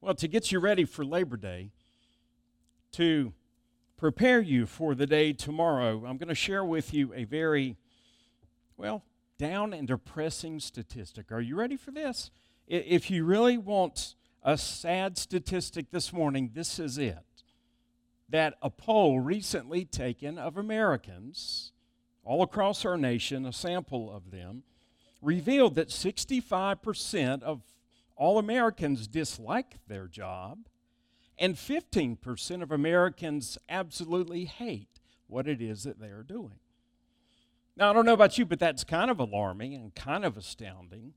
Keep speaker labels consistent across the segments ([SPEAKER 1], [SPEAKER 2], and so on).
[SPEAKER 1] Well, to get you ready for Labor Day, to prepare you for the day tomorrow, I'm going to share with you a very, well, down and depressing statistic. Are you ready for this? If you really want a sad statistic this morning, this is it. That a poll recently taken of Americans all across our nation, a sample of them, revealed that 65% of all Americans dislike their job, and 15% of Americans absolutely hate what it is that they are doing. Now, I don't know about you, but that's kind of alarming and kind of astounding.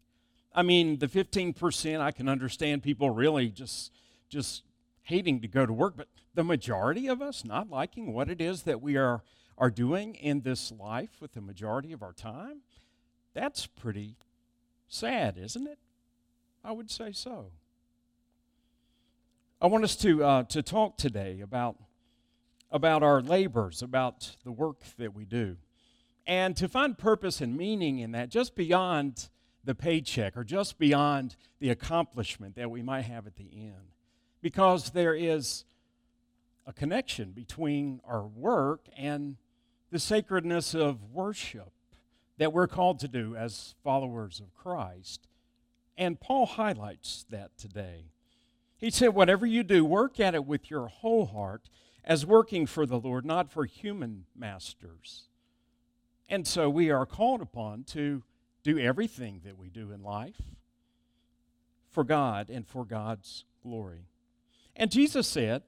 [SPEAKER 1] I mean, the 15%, I can understand people really just, just hating to go to work, but the majority of us not liking what it is that we are, are doing in this life with the majority of our time, that's pretty sad, isn't it? I would say so. I want us to, uh, to talk today about, about our labors, about the work that we do, and to find purpose and meaning in that just beyond the paycheck or just beyond the accomplishment that we might have at the end. Because there is a connection between our work and the sacredness of worship that we're called to do as followers of Christ. And Paul highlights that today. He said, Whatever you do, work at it with your whole heart as working for the Lord, not for human masters. And so we are called upon to do everything that we do in life for God and for God's glory. And Jesus said,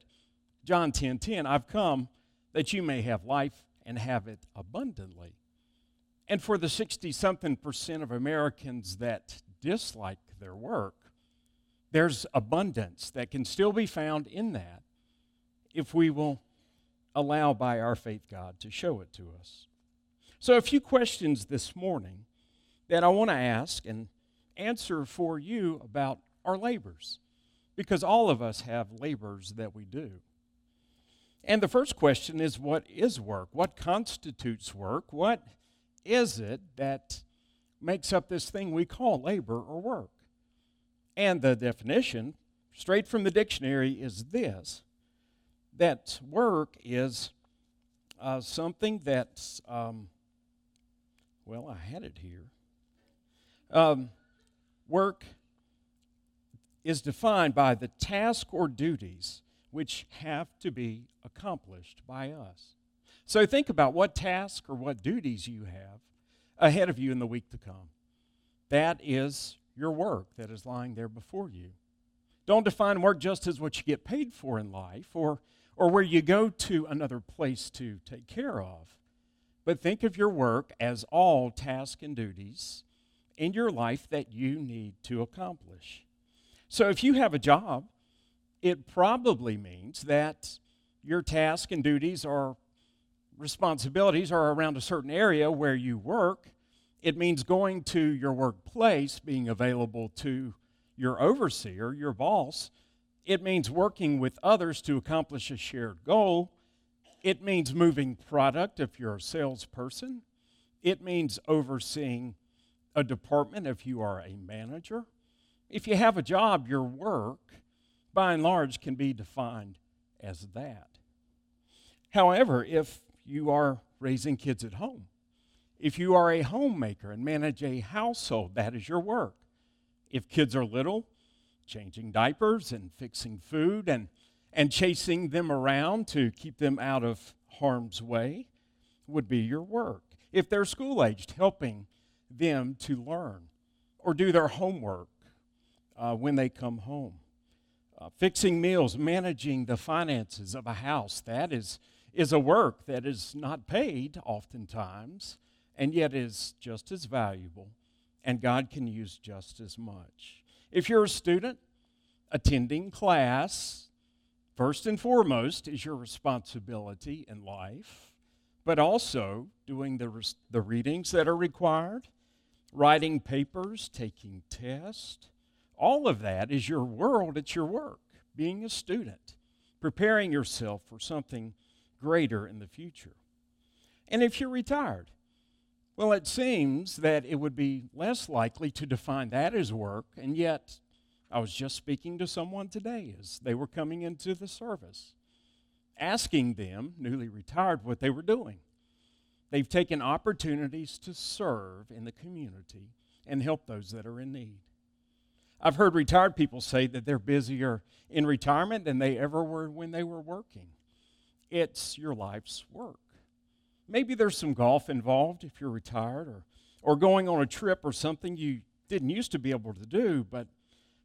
[SPEAKER 1] John 10 10, I've come that you may have life and have it abundantly. And for the 60 something percent of Americans that dislike their work, there's abundance that can still be found in that if we will allow by our faith God to show it to us. So, a few questions this morning that I want to ask and answer for you about our labors, because all of us have labors that we do. And the first question is what is work? What constitutes work? What is it that makes up this thing we call labor or work? And the definition, straight from the dictionary, is this that work is uh, something that's, um, well, I had it here. Um, work is defined by the task or duties which have to be accomplished by us. So think about what task or what duties you have ahead of you in the week to come. That is your work that is lying there before you. Don't define work just as what you get paid for in life or, or where you go to another place to take care of. But think of your work as all tasks and duties in your life that you need to accomplish. So if you have a job, it probably means that your tasks and duties or responsibilities are around a certain area where you work it means going to your workplace, being available to your overseer, your boss. It means working with others to accomplish a shared goal. It means moving product if you're a salesperson. It means overseeing a department if you are a manager. If you have a job, your work, by and large, can be defined as that. However, if you are raising kids at home, if you are a homemaker and manage a household, that is your work. If kids are little, changing diapers and fixing food and, and chasing them around to keep them out of harm's way would be your work. If they're school aged, helping them to learn or do their homework uh, when they come home. Uh, fixing meals, managing the finances of a house, that is, is a work that is not paid oftentimes and yet is just as valuable, and God can use just as much. If you're a student attending class, first and foremost is your responsibility in life, but also doing the, the readings that are required, writing papers, taking tests. All of that is your world, it's your work, being a student, preparing yourself for something greater in the future. And if you're retired, well, it seems that it would be less likely to define that as work, and yet I was just speaking to someone today as they were coming into the service, asking them, newly retired, what they were doing. They've taken opportunities to serve in the community and help those that are in need. I've heard retired people say that they're busier in retirement than they ever were when they were working. It's your life's work. Maybe there's some golf involved if you're retired or, or going on a trip or something you didn't used to be able to do, but,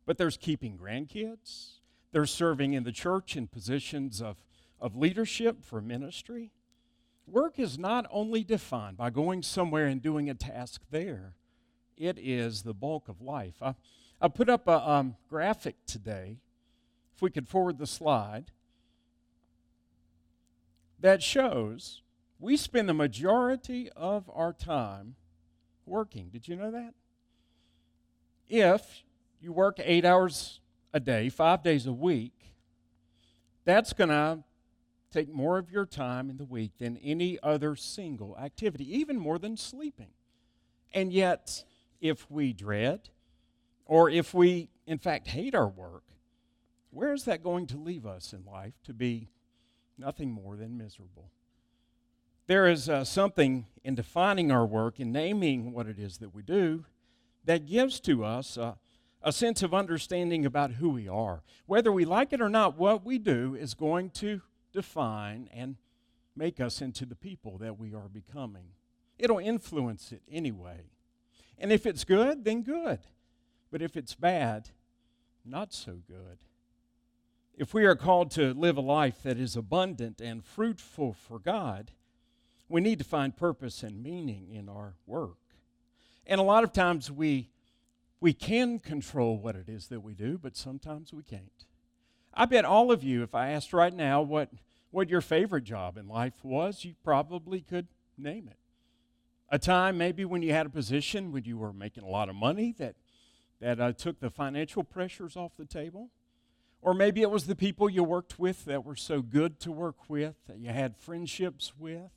[SPEAKER 1] but there's keeping grandkids. There's serving in the church in positions of, of leadership for ministry. Work is not only defined by going somewhere and doing a task there, it is the bulk of life. I, I put up a um, graphic today, if we could forward the slide, that shows we spend the majority of our time working. Did you know that? If you work eight hours a day, five days a week, that's going to take more of your time in the week than any other single activity, even more than sleeping. And yet, if we dread, or if we, in fact, hate our work, where is that going to leave us in life to be nothing more than miserable? There is uh, something in defining our work and naming what it is that we do that gives to us uh, a sense of understanding about who we are. Whether we like it or not, what we do is going to define and make us into the people that we are becoming. It'll influence it anyway. And if it's good, then good. But if it's bad, not so good. If we are called to live a life that is abundant and fruitful for God, we need to find purpose and meaning in our work. And a lot of times we, we can control what it is that we do, but sometimes we can't. I bet all of you, if I asked right now what, what your favorite job in life was, you probably could name it. A time maybe when you had a position when you were making a lot of money that that uh, took the financial pressures off the table. Or maybe it was the people you worked with that were so good to work with, that you had friendships with.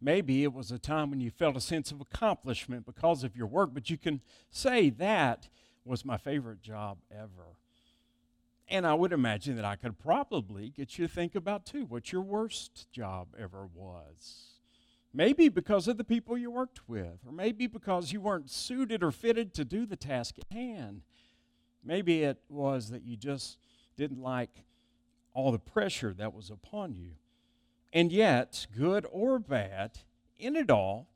[SPEAKER 1] Maybe it was a time when you felt a sense of accomplishment because of your work, but you can say that was my favorite job ever. And I would imagine that I could probably get you to think about too what your worst job ever was. Maybe because of the people you worked with, or maybe because you weren't suited or fitted to do the task at hand. Maybe it was that you just didn't like all the pressure that was upon you. And yet, good or bad, in it all,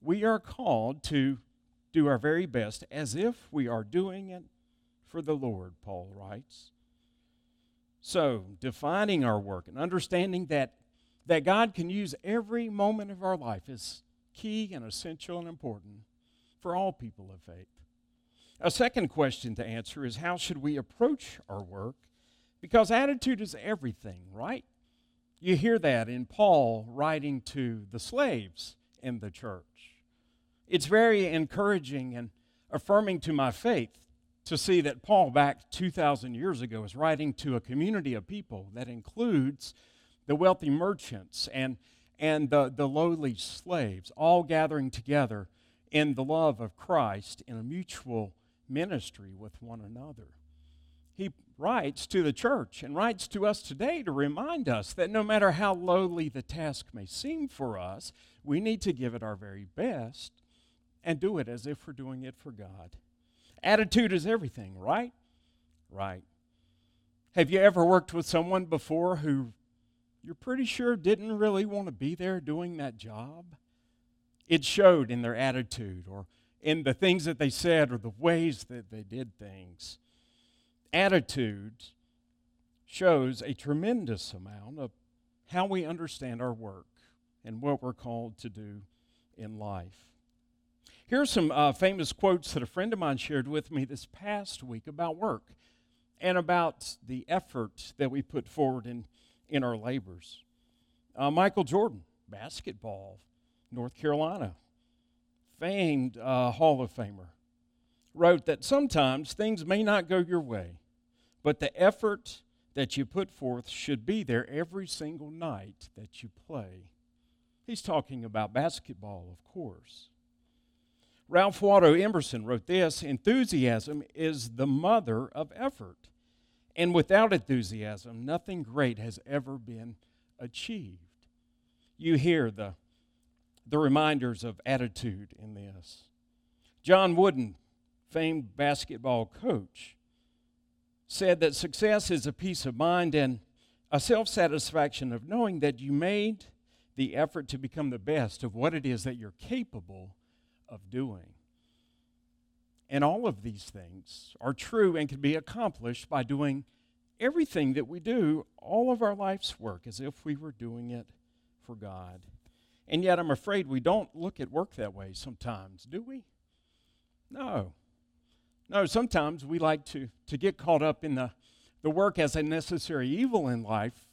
[SPEAKER 1] we are called to do our very best as if we are doing it for the Lord, Paul writes. So, defining our work and understanding that that God can use every moment of our life is key and essential and important for all people of faith. A second question to answer is how should we approach our work? Because attitude is everything, right? You hear that in Paul writing to the slaves in the church. It's very encouraging and affirming to my faith to see that Paul, back 2,000 years ago, is writing to a community of people that includes the wealthy merchants and, and the, the lowly slaves, all gathering together in the love of Christ in a mutual ministry with one another. He writes to the church and writes to us today to remind us that no matter how lowly the task may seem for us, we need to give it our very best and do it as if we're doing it for God. Attitude is everything, right? Right. Have you ever worked with someone before who you're pretty sure didn't really want to be there doing that job. It showed in their attitude or in the things that they said or the ways that they did things. Attitude shows a tremendous amount of how we understand our work and what we're called to do in life. Here are some uh, famous quotes that a friend of mine shared with me this past week about work and about the effort that we put forward in in our labors. Uh, Michael Jordan, basketball, North Carolina, famed uh, Hall of Famer, wrote that sometimes things may not go your way, but the effort that you put forth should be there every single night that you play. He's talking about basketball, of course. Ralph Waldo Emerson wrote this Enthusiasm is the mother of effort. And without enthusiasm, nothing great has ever been achieved. You hear the, the reminders of attitude in this. John Wooden, famed basketball coach, said that success is a peace of mind and a self satisfaction of knowing that you made the effort to become the best of what it is that you're capable of doing. And all of these things are true and can be accomplished by doing everything that we do, all of our life's work, as if we were doing it for God. And yet, I'm afraid we don't look at work that way sometimes, do we? No. No, sometimes we like to, to get caught up in the, the work as a necessary evil in life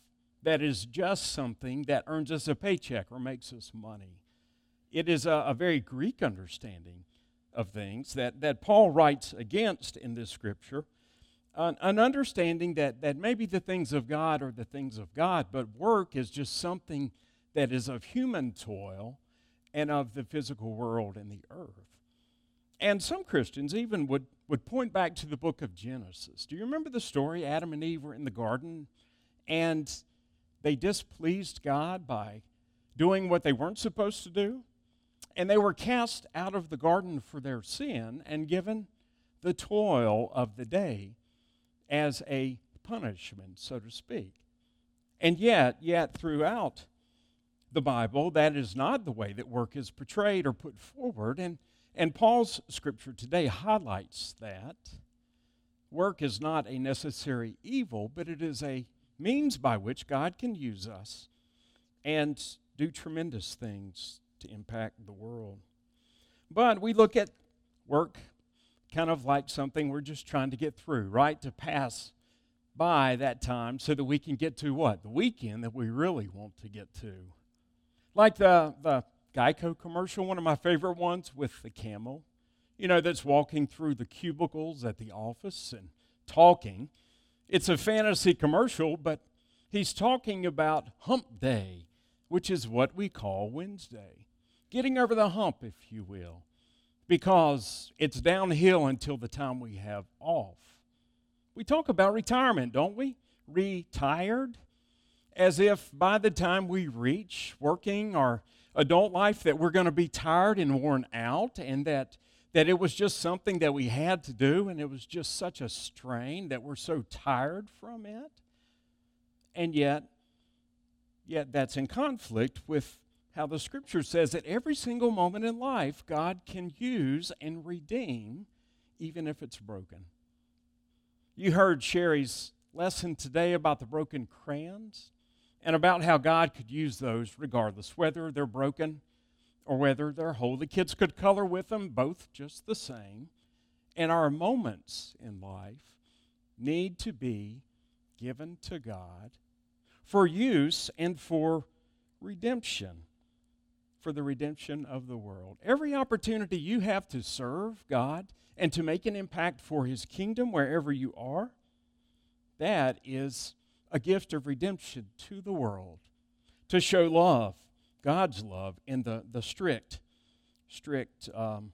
[SPEAKER 1] that is just something that earns us a paycheck or makes us money. It is a, a very Greek understanding of things that, that Paul writes against in this scripture. An, an understanding that, that maybe the things of God are the things of God, but work is just something that is of human toil and of the physical world and the earth. And some Christians even would, would point back to the book of Genesis. Do you remember the story? Adam and Eve were in the garden and they displeased God by doing what they weren't supposed to do. And they were cast out of the garden for their sin and given the toil of the day as a punishment, so to speak. And yet, yet throughout the Bible, that is not the way that work is portrayed or put forward. And and Paul's scripture today highlights that. Work is not a necessary evil, but it is a means by which God can use us and do tremendous things to impact the world. But we look at work kind of like something we're just trying to get through, right? To pass by that time so that we can get to what? The weekend that we really want to get to. Like the, the Geico commercial, one of my favorite ones with the camel, you know, that's walking through the cubicles at the office and talking. It's a fantasy commercial, but he's talking about hump day, which is what we call Wednesday. Getting over the hump, if you will, because it's downhill until the time we have off. We talk about retirement, don't we? Retired, as if by the time we reach working or adult life that we're going to be tired and worn out and that that it was just something that we had to do and it was just such a strain that we're so tired from it. And yet yet that's in conflict with how the scripture says that every single moment in life God can use and redeem even if it's broken. You heard Sherry's lesson today about the broken crayons and about how God could use those regardless, whether they're broken or whether they're whole. The kids could color with them, both just the same. And our moments in life need to be given to God for use and for redemption, for the redemption of the world. Every opportunity you have to serve God and to make an impact for His kingdom wherever you are, that is a gift of redemption to the world to show love, God's love, in the, the strict, strict um,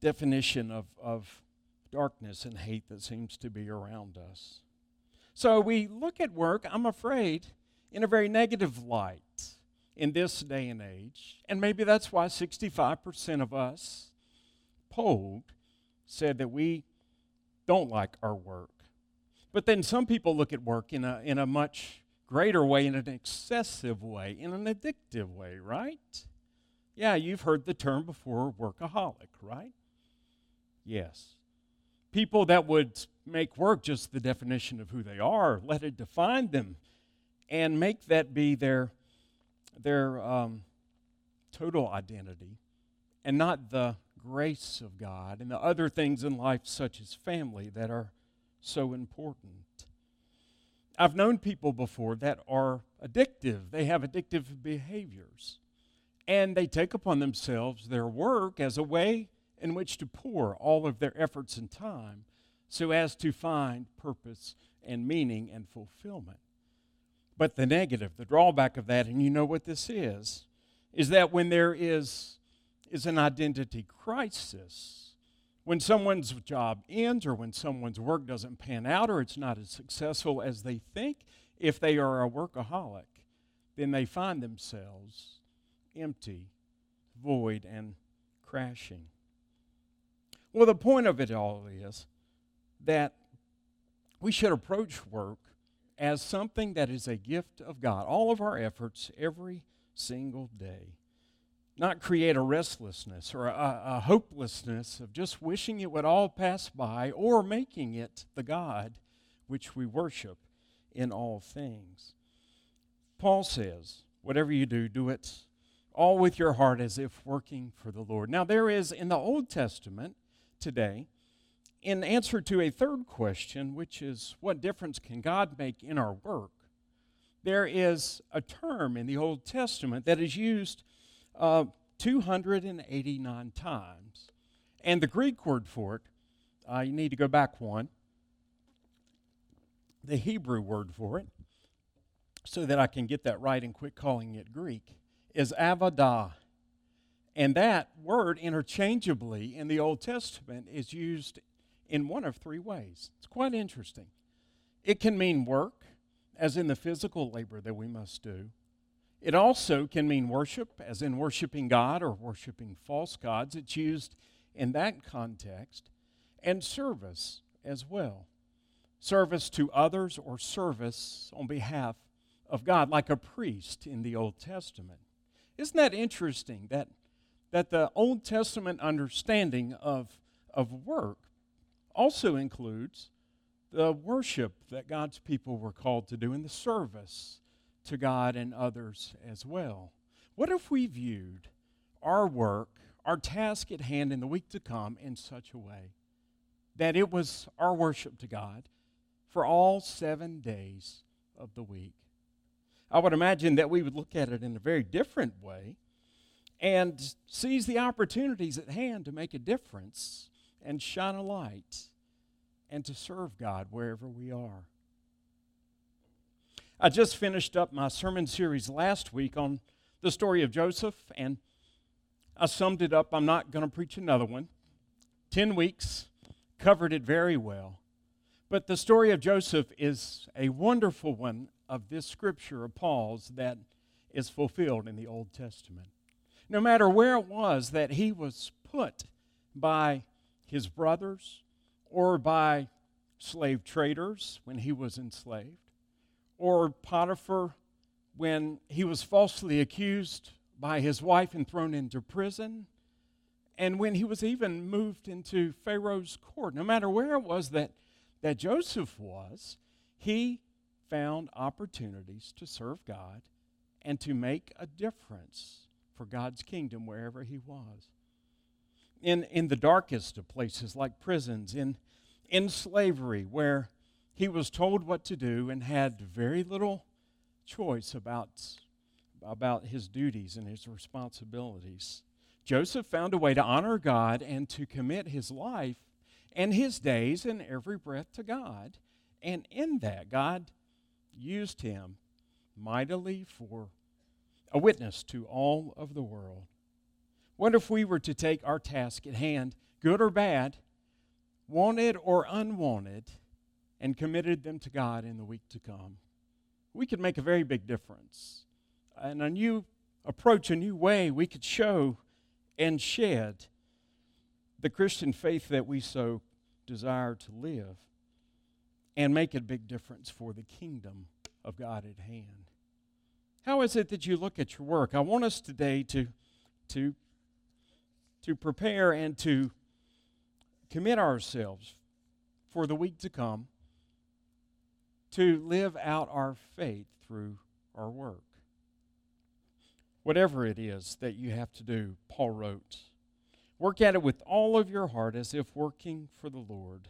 [SPEAKER 1] definition of, of darkness and hate that seems to be around us. So we look at work, I'm afraid, in a very negative light in this day and age. And maybe that's why 65% of us polled said that we don't like our work. But then some people look at work in a, in a much greater way, in an excessive way, in an addictive way, right? Yeah, you've heard the term before workaholic, right? Yes. People that would make work just the definition of who they are, let it define them, and make that be their, their um, total identity, and not the grace of God and the other things in life, such as family, that are so important. I've known people before that are addictive, they have addictive behaviors, and they take upon themselves their work as a way in which to pour all of their efforts and time so as to find purpose and meaning and fulfillment. But the negative, the drawback of that, and you know what this is, is that when there is is an identity crisis. When someone's job ends or when someone's work doesn't pan out or it's not as successful as they think, if they are a workaholic, then they find themselves empty, void, and crashing. Well, the point of it all is that we should approach work as something that is a gift of God, all of our efforts every single day. Not create a restlessness or a, a, hopelessness of just wishing it would all pass by or making it the God which we worship in all things. Paul says, whatever you do, do it all with your heart as if working for the Lord. Now, there is in the Old Testament today, in answer to a third question, which is what difference can God make in our work? There is a term in the Old Testament that is used uh, 289 times. And the Greek word for it, uh, you need to go back one. The Hebrew word for it, so that I can get that right and quit calling it Greek, is avodah. And that word interchangeably in the Old Testament is used in one of three ways. It's quite interesting. It can mean work, as in the physical labor that we must do. It also can mean worship, as in worshiping God or worshiping false gods. It's used in that context. And service as well. Service to others or service on behalf of God, like a priest in the Old Testament. Isn't that interesting that, that the Old Testament understanding of, of work also includes the worship that God's people were called to do in the service to God and others as well. What if we viewed our work, our task at hand in the week to come, in such a way that it was our worship to God for all seven days of the week? I would imagine that we would look at it in a very different way and seize the opportunities at hand to make a difference and shine a light and to serve God wherever we are. I just finished up my sermon series last week on the story of Joseph, and I summed it up. I'm not going to preach another one. Ten weeks covered it very well. But the story of Joseph is a wonderful one of this scripture of Paul's that is fulfilled in the Old Testament. No matter where it was that he was put by his brothers or by slave traders when he was enslaved, or Potiphar when he was falsely accused by his wife and thrown into prison, and when he was even moved into Pharaoh's court. No matter where it was that, that Joseph was, he found opportunities to serve God and to make a difference for God's kingdom wherever he was. In, in the darkest of places like prisons, in, in slavery, where he was told what to do and had very little choice about, about his duties and his responsibilities. Joseph found a way to honor God and to commit his life and his days and every breath to God. And in that, God used him mightily for a witness to all of the world. What if we were to take our task at hand, good or bad, wanted or unwanted, and committed them to God in the week to come? We could make a very big difference. And a new approach, a new way we could show and shed the Christian faith that we so desire to live and make a big difference for the kingdom of God at hand. How is it that you look at your work? I want us today to, to, to prepare and to commit ourselves for the week to come to live out our faith through our work. Whatever it is that you have to do, Paul wrote, work at it with all of your heart as if working for the Lord